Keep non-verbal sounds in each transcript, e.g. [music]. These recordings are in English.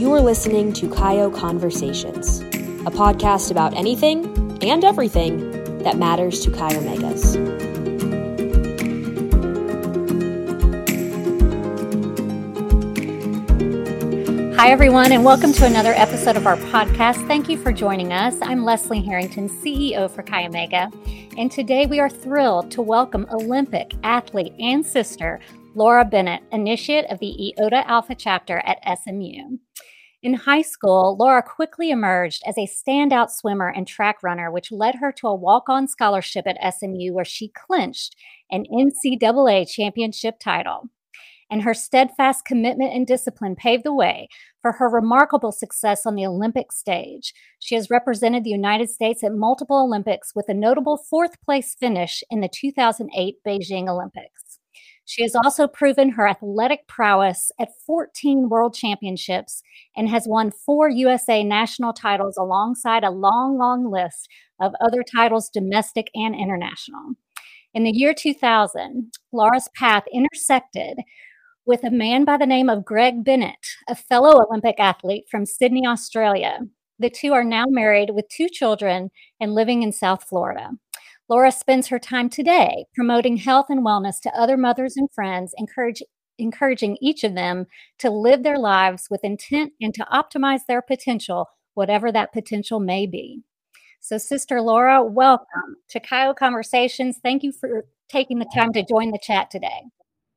You are listening to Chi O Conversations, a podcast about anything and everything that matters to Chi Omegas. Hi, everyone, and welcome to another episode of our podcast. Thank you for joining us. I'm Leslie Harrington, CEO for Chi Omega, and today we are thrilled to welcome Olympic athlete and sister Laura Bennett, initiate of the Iota Alpha chapter at SMU. In high school, Laura quickly emerged as a standout swimmer and track runner, which led her to a walk on scholarship at SMU, where she clinched an NCAA championship title. And her steadfast commitment and discipline paved the way for her remarkable success on the Olympic stage. She has represented the United States at multiple Olympics with a notable fourth place finish in the 2008 Beijing Olympics. She has also proven her athletic prowess at 14 world championships and has won four USA national titles alongside a long, long list of other titles, domestic and international. In the year 2000, Laura's path intersected with a man by the name of Greg Bennett, a fellow Olympic athlete from Sydney, Australia. The two are now married with two children and living in South Florida. Laura spends her time today promoting health and wellness to other mothers and friends, encourage, encouraging each of them to live their lives with intent and to optimize their potential, whatever that potential may be. So, Sister Laura, welcome to Chi O Conversations. Thank you for taking the time to join the chat today.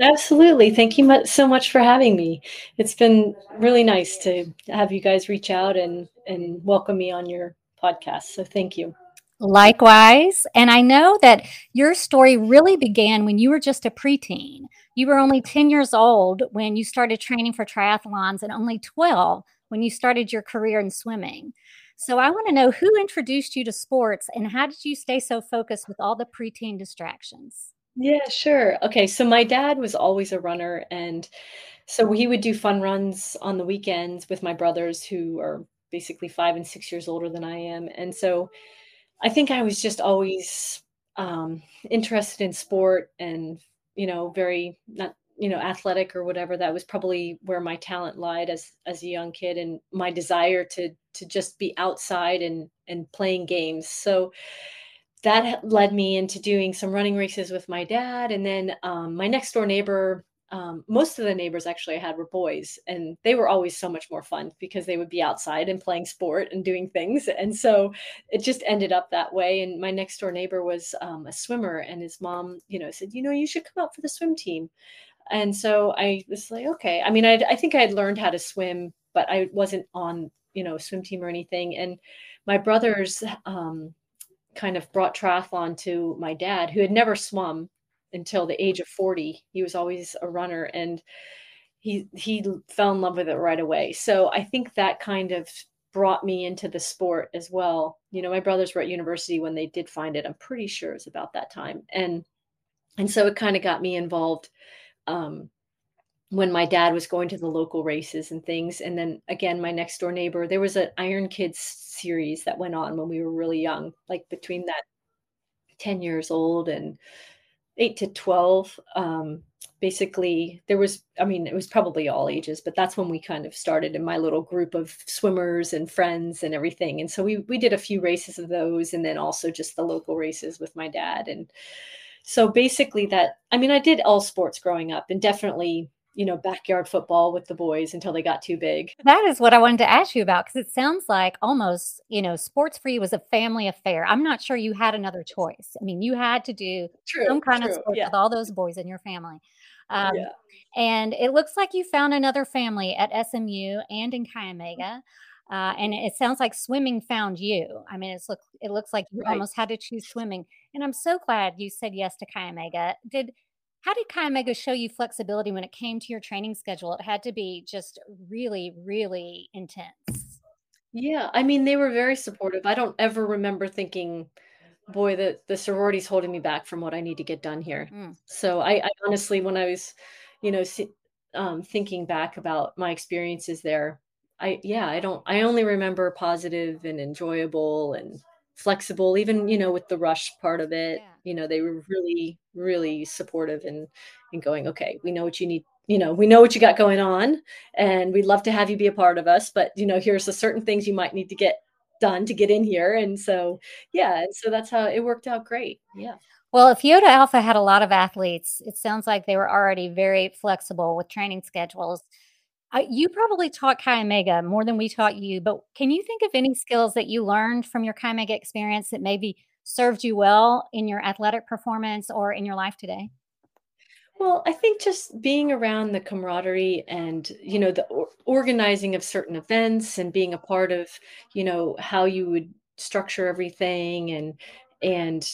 Absolutely. Thank you so much for having me. It's been really nice to have you guys reach out and, and welcome me on your podcast. So, thank you. Likewise. And I know that your story really began when you were just a preteen. You were only 10 years old when you started training for triathlons and only 12 when you started your career in swimming. So I want to know who introduced you to sports and how did you stay so focused with all the preteen distractions? Yeah, sure. Okay, so my dad was always a runner and so he would do fun runs on the weekends with my brothers who are basically 5 and 6 years older than I am. And so I think I was just always um, interested in sport and, you know, very not, you know, athletic or whatever. That was probably where my talent lied as as a young kid and my desire to to just be outside and and playing games. So that led me into doing some running races with my dad. And then um, my next door neighbor um, most of the neighbors actually I had were boys, and they were always so much more fun because they would be outside and playing sport and doing things. And so it just ended up that way. And my next door neighbor was um, a swimmer, and his mom, you know, said, you know, you should come out for the swim team. And so I was like, okay. I mean, I, I think I had learned how to swim, but I wasn't on, you know, swim team or anything. And my brothers um, kind of brought triathlon to my dad, who had never swum until the age of 40. He was always a runner and he he fell in love with it right away. So I think that kind of brought me into the sport as well. You know, my brothers were at university when they did find it. I'm pretty sure it was about that time. And and so it kind of got me involved um, when my dad was going to the local races and things. And then again, my next door neighbor, there was an Iron Kids series that went on when we were really young, like between that 10 years old and eight to 12 um, basically there was i mean it was probably all ages but that's when we kind of started in my little group of swimmers and friends and everything. And so we we did a few races of those and then also just the local races with my dad. And so basically that i mean i did all sports growing up and definitely you know, backyard football with the boys until they got too big. That is what I wanted to ask you about because it sounds like almost, you know, sports for you was a family affair. I'm not sure you had another choice. I mean, you had to do true, some kind true, of sports yeah. with all those boys in your family. Um, yeah. And it looks like you found another family at SMU and in Chi Omega. Uh, and it sounds like swimming found you. I mean, it's look, it looks like you right. almost had to choose swimming. And I'm so glad you said yes to Chi Omega. Did how did Chi Omega show you flexibility when it came to your training schedule? It had to be just really, really intense. Yeah, I mean, they were very supportive. I don't ever remember thinking, boy, the, the sorority's holding me back from what I need to get done here. Mm. So I, I, honestly, when I was, you know, um, thinking back about my experiences there, I, yeah, I don't, I only remember positive and enjoyable and flexible even you know with the rush part of it yeah. you know they were really really supportive and and going okay we know what you need you know, we know what you got going on and we'd love to have you be a part of us, but you know, here's the certain things you might need to get done to get in here. And so, yeah, so that's how it worked out great. Yeah. Well, if Iota Alpha had a lot of athletes, it sounds like they were already very flexible with training schedules. You probably taught Chi Omega more than we taught you, but can you think of any skills that you learned from your Chi Omega experience that maybe served you well in your athletic performance or in your life today? Well, I think just being around the camaraderie and, you know, the or- organizing of certain events and being a part of, you know, how you would structure everything and, and,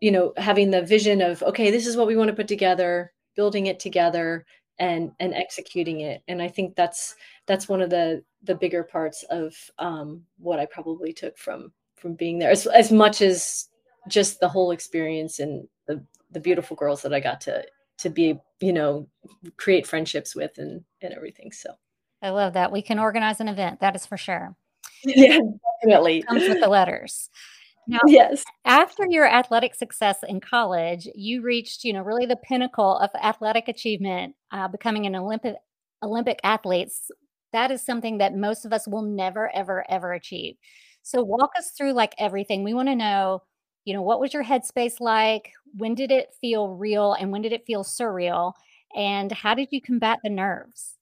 you know, having the vision of, okay, this is what we want to put together, building it together and, and executing it. And I think that's, that's one of the, the bigger parts of um, what I probably took from, from being there as, as much as just the whole experience and the, the beautiful girls that I got to to be, you know, create friendships with and and everything. So I love that. We can organize an event, that is for sure. [laughs] Yeah, definitely. Comes with the letters. Now, yes. After your athletic success in college, you reached, you know, really the pinnacle of athletic achievement, uh, becoming an Olympic Olympic athlete. That is something that most of us will never, ever, ever achieve. So walk us through like everything. We want to know you know, what was your headspace like? When did it feel real and when did it feel surreal? And how did you combat the nerves?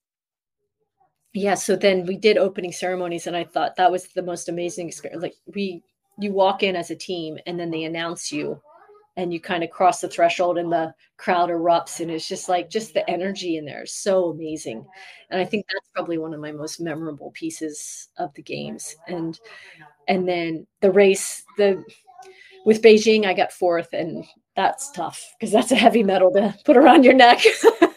Yeah, so then we did opening ceremonies and I thought that was the most amazing experience. Like we you walk in as a team and then they announce you and you kind of cross the threshold and the crowd erupts and it's just like just the energy in there is so amazing and i think that's probably one of my most memorable pieces of the games and and then the race the with Beijing, I got fourth, and that's tough because that's a heavy medal to put around your neck. [laughs]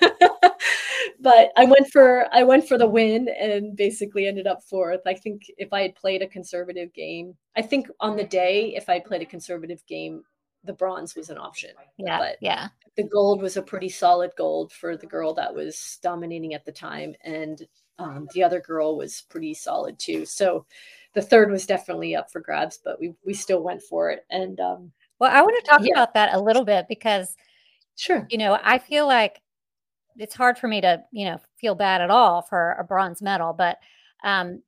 but I went for I went for the win and basically ended up fourth. I think if I had played a conservative game, I think on the day if I played a conservative game, the bronze was an option. Yeah, but yeah. The gold was a pretty solid gold for the girl that was dominating at the time, and um, the other girl was pretty solid too. So the third was definitely up for grabs, but we we still went for it. And um, well, I want to talk yeah. about that a little bit because, sure, you know, I feel like it's hard for me to you know feel bad at all for a bronze medal, but um,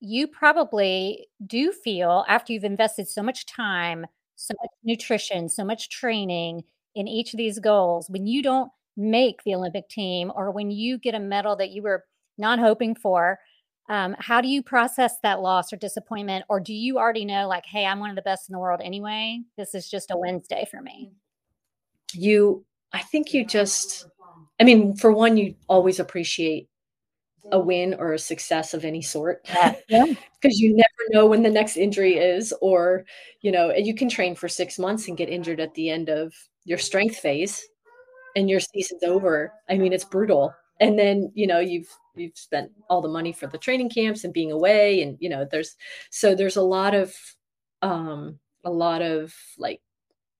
you probably do feel after you've invested so much time, so much nutrition, so much training in each of these goals, when you don't make the Olympic team or when you get a medal that you were not hoping for um, how do you process that loss or disappointment? Or do you already know like hey i'm one of the best in the world anyway. This is just a wednesday for me. You i think you just i mean for one you always appreciate a win or a success of any sort. Because yeah. [laughs] you never know when the next injury is or you know you can train for six months and get injured at the end of your strength phase and your season's over. I mean it's brutal. And then you know you've you've spent all the money for the training camps and being away and you know there's so there's a lot of um a lot of like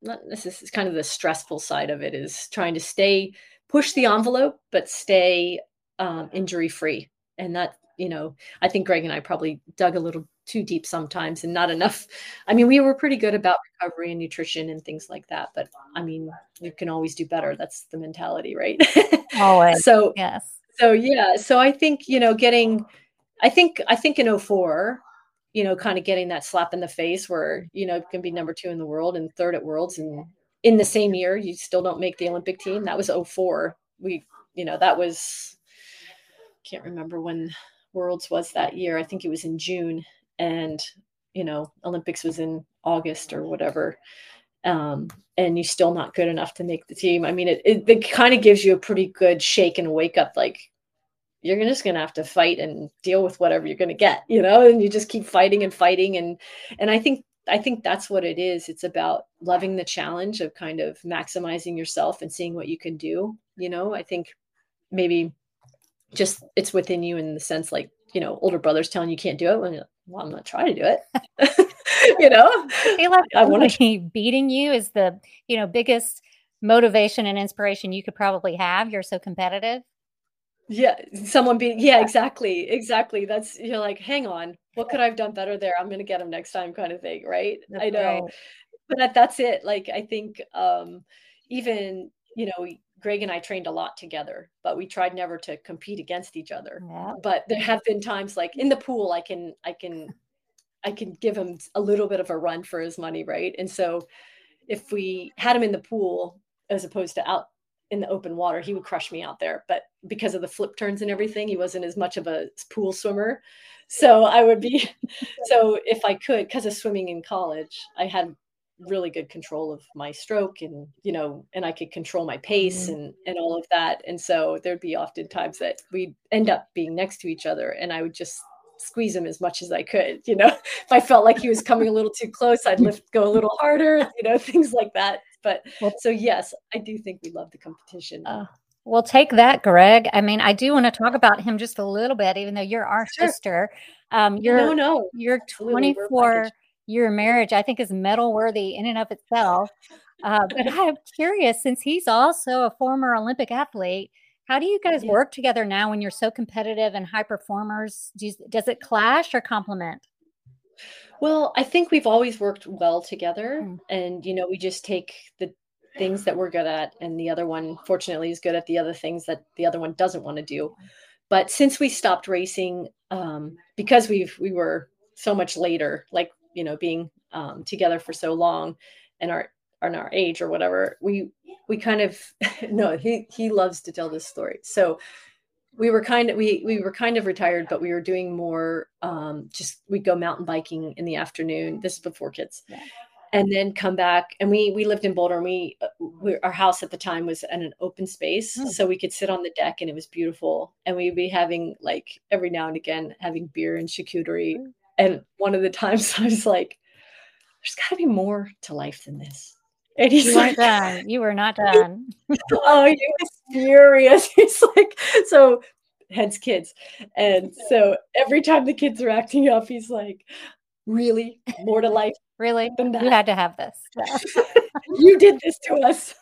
not this is kind of the stressful side of it is trying to stay push the envelope but stay um, injury free and that you know i think greg and i probably dug a little too deep sometimes and not enough. [laughs] I mean we were pretty good about recovery and nutrition and things like that but i mean you can always do better. That's the mentality right? [laughs] Always. So yes. so yeah. So i think you know getting i think i think in 04 you know kind of getting that slap in the face where you know can be number two in the world and third at worlds and in the same year you still don't make the olympic team that was 04 we you know that was can't remember when worlds was that year i think it was in june and you know olympics was in august or whatever um, and you're still not good enough to make the team. I mean, it, it, it kind of gives you a pretty good shake and wake up. Like you're just going to have to fight and deal with whatever you're going to get, you know, and you just keep fighting and fighting. And, and I think, I think that's what it is. It's about loving the challenge of kind of maximizing yourself and seeing what you can do. You know, I think maybe just it's within you in the sense like, you know, older brothers telling you can't do it. When well, I'm not trying to do it. [laughs] you know, I like I want to keep beating you is the you know biggest motivation and inspiration you could probably have. You're so competitive. Yeah, someone being yeah, exactly, exactly. That's you're like, hang on, what could I've done better there? I'm gonna get them next time, kind of thing, right? That's I know, right. but that, that's it. Like I think um even you know Greg and I trained a lot together, but we tried never to compete against each other. Yeah. But there have been times like in the pool, I can, I can, I can give him a little bit of a run for his money, right? And so if we had him in the pool as opposed to out in the open water, he would crush me out there. But because of the flip turns and everything, he wasn't as much of a pool swimmer. So I would be, [laughs] so if I could, because of swimming in college, I had really good control of my stroke and you know and i could control my pace mm-hmm. and and all of that and so there'd be often times that we'd end up being next to each other and i would just squeeze him as much as i could you know [laughs] if i felt like he was coming a little too close i'd lift go a little harder you know [laughs] things like that but so yes i do think we love the competition uh, well take that greg i mean i do want to talk about him just a little bit even though you're our sure. sister um you're no no you're 24 your marriage, I think, is medal worthy in and of itself. Uh, but [laughs] I'm curious, since he's also a former Olympic athlete, how do you guys yeah. work together now when you're so competitive and high performers? Do you, does it clash or complement? Well, I think we've always worked well together. Mm. And, you know, we just take the things that we're good at, and the other one, fortunately, is good at the other things that the other one doesn't want to do. But since we stopped racing, um, because we've we were so much later, like you know being um, together for so long and our and our age or whatever we we kind of [laughs] no he he loves to tell this story so we were kind of we we were kind of retired but we were doing more um just we go mountain biking in the afternoon this is before kids yeah. and then come back and we we lived in boulder and we, we our house at the time was in an open space mm. so we could sit on the deck and it was beautiful and we'd be having like every now and again having beer and charcuterie mm. And one of the [laughs] times I was like, there's got to be more to life than this. And he's you like, done. You were not [laughs] done. oh, he was furious. [laughs] He's like, so hence kids. And so every time the kids are acting up, he's like, really more to life. Really? Than that. You had to have this. [laughs] you did this to us.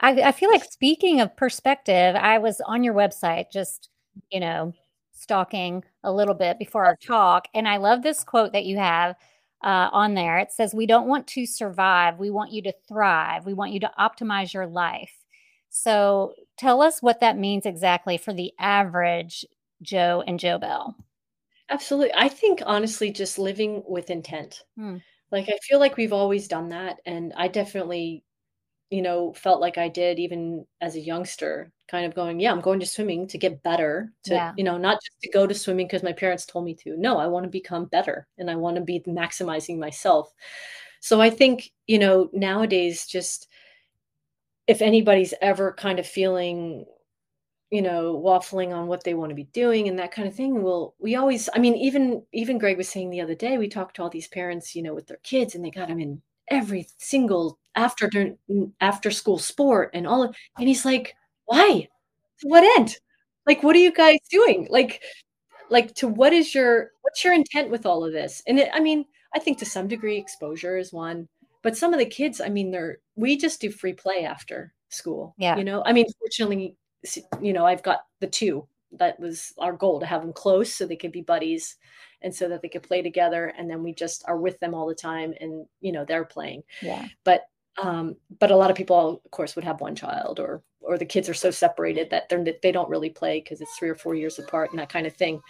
I, I feel like speaking of perspective, I was on your website just, you know, stalking a little bit before our talk. And I love this quote that you have uh, on there. It says, We don't want to survive. We want you to thrive. We want you to optimize your life. So tell us what that means exactly for the average Joe and Joe Bell. Absolutely. I think honestly, just living with intent. Hmm. Like, I feel like we've always done that. And I definitely, you know, felt like I did even as a youngster kind of going, yeah, I'm going to swimming to get better, to, yeah. you know, not just to go to swimming because my parents told me to. No, I want to become better and I want to be maximizing myself. So I think, you know, nowadays, just if anybody's ever kind of feeling, you know, waffling on what they want to be doing and that kind of thing, well, we always, I mean, even, even Greg was saying the other day, we talked to all these parents, you know, with their kids and they got them in every single after after school sport and all of, and he's like why? To what end? Like, what are you guys doing? Like, like to what is your what's your intent with all of this? And it, I mean, I think to some degree exposure is one, but some of the kids, I mean, they're we just do free play after school. Yeah. You know, I mean, fortunately, you know, I've got the two. That was our goal to have them close so they could be buddies and so that they could play together and then we just are with them all the time and you know they're playing yeah but um, but a lot of people, of course, would have one child, or or the kids are so separated that they're they don't really play because it's three or four years apart and that kind of thing.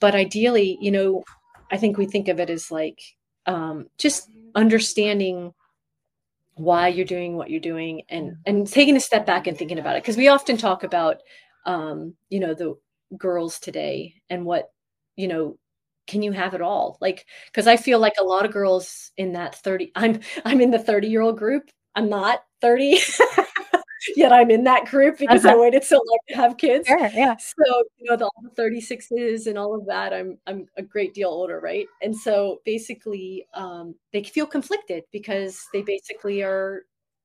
But ideally, you know, I think we think of it as like um, just understanding why you're doing what you're doing and and taking a step back and thinking about it because we often talk about um, you know the girls today and what you know can you have it all? Like because i feel like a lot of girls in that 30 i'm i'm in the 30 year old group. I'm not 30 [laughs] yet i'm in that group because uh-huh. i waited so long to have kids. Sure, yeah. So you know the, all the 36s and all of that i'm i'm a great deal older right? And so basically um, they feel conflicted because they basically are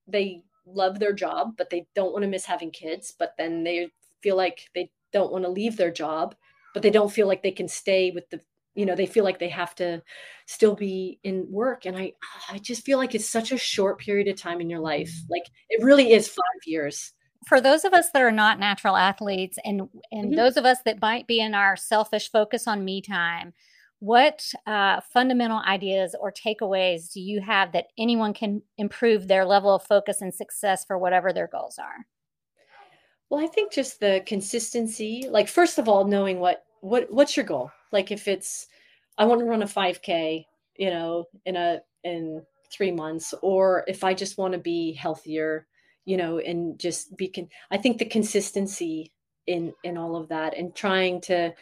they love their job but they don't want to miss having kids but then they feel like they don't want to leave their job but they don't feel like they can stay with the you know they feel like they have to still be in work and i i just feel like it's such a short period of time in your life mm-hmm. like it really is 5 years for those of us that are not natural athletes and and mm-hmm. those of us that might be in our selfish focus on me time what uh, fundamental ideas or takeaways do you have that anyone can improve their level of focus and success for whatever their goals are Well, I think just the consistency. Like first of all, knowing what what what's your goal. Like if it's I want to run a 5K, you know, in a in three months, or if I just want to be healthier, you know, and just be con- I think the consistency in in all of that and trying to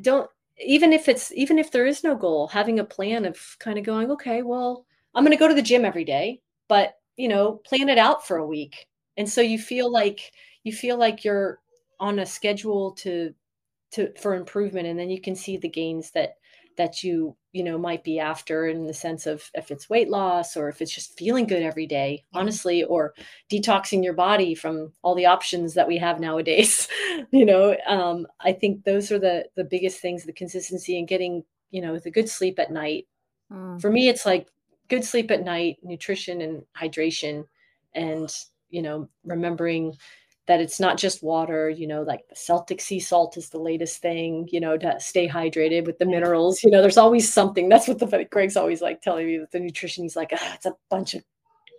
don't even if it's even if there is no goal, having a plan of kind of going, okay, well, I'm going to go to the gym every day, but you know, plan it out for a week. And so you feel like you feel like you're on a schedule to to for improvement and then you can see the gains that that you you know might be after in the sense of if it's weight loss or if it's just feeling good every day honestly or detoxing your body from all the options that we have nowadays [laughs] you know? Um, i think those are the the biggest things the consistency and getting you know the good sleep at night. Mm. for me it's like good sleep at night nutrition and hydration and you know remembering that it's not just water, you know, like the Celtic sea salt is the latest thing, you know, to stay hydrated with the minerals. You know, there's always something. That's what the Greg's always like telling me that the nutrition. He's like, it's a bunch of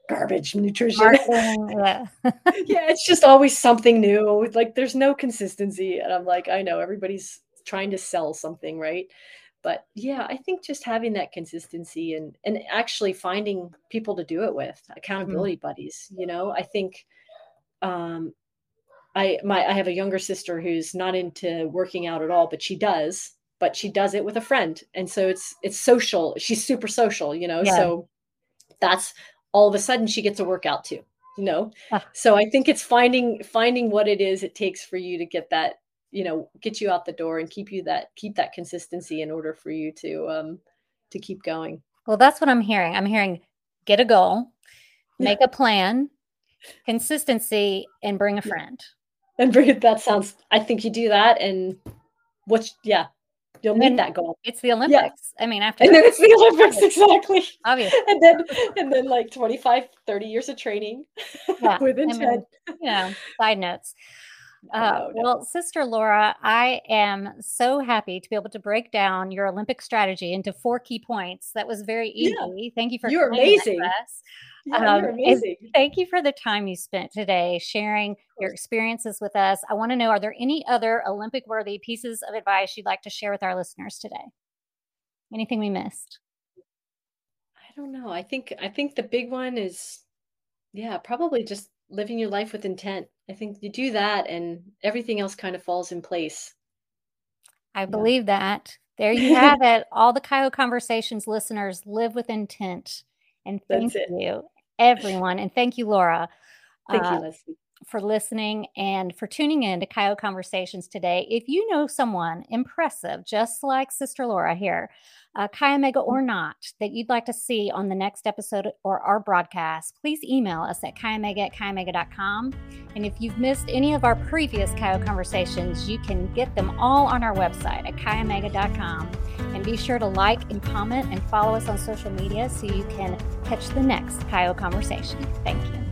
garbage nutrition. [laughs] yeah. [laughs] yeah, it's just always something new. Like there's no consistency. And I'm like, I know everybody's trying to sell something, right? But yeah, I think just having that consistency and and actually finding people to do it with, accountability mm-hmm. buddies, you know, I think um I my I have a younger sister who's not into working out at all, but she does, but she does it with a friend. And so it's it's social. She's super social, you know. Yeah. So that's all of a sudden she gets a workout too, you know. Ah. So I think it's finding finding what it is it takes for you to get that, you know, get you out the door and keep you that keep that consistency in order for you to um to keep going. Well, that's what I'm hearing. I'm hearing get a goal, make yeah. a plan, consistency and bring a friend and bring that sounds i think you do that and what yeah you'll meet that goal it's the olympics yeah. i mean after and then it's the [laughs] olympics exactly obviously and then and then like 25 30 years of training yeah. [laughs] with intent I mean, you know side notes uh, well, Sister Laura, I am so happy to be able to break down your Olympic strategy into four key points. That was very easy. Yeah. Thank you for you're amazing. Yeah, um, amazing. Thank you for the time you spent today sharing your experiences with us. I want to know are there any other Olympic worthy pieces of advice you'd like to share with our listeners today? Anything we missed? I don't know. I think I think the big one is yeah, probably just living your life with intent. I think you do that and everything else kind of falls in place. I yeah. believe that. There you [laughs] have it. All the Chi O Conversations listeners live with intent. And thank you everyone. And thank you, Laura. Thank uh, you, Leslie. For listening and for tuning in to Chi O Conversations today. If you know someone impressive, just like Sister Laura here, uh, Chi Omega or not, that you'd like to see on the next episode or our broadcast, please email us at chiomega at chiomega.com. And if you've missed any of our previous Chi O Conversations, you can get them all on our website at chiomega.com. And be sure to like and comment and follow us on social media so you can catch the next Chi O Conversation. Thank you.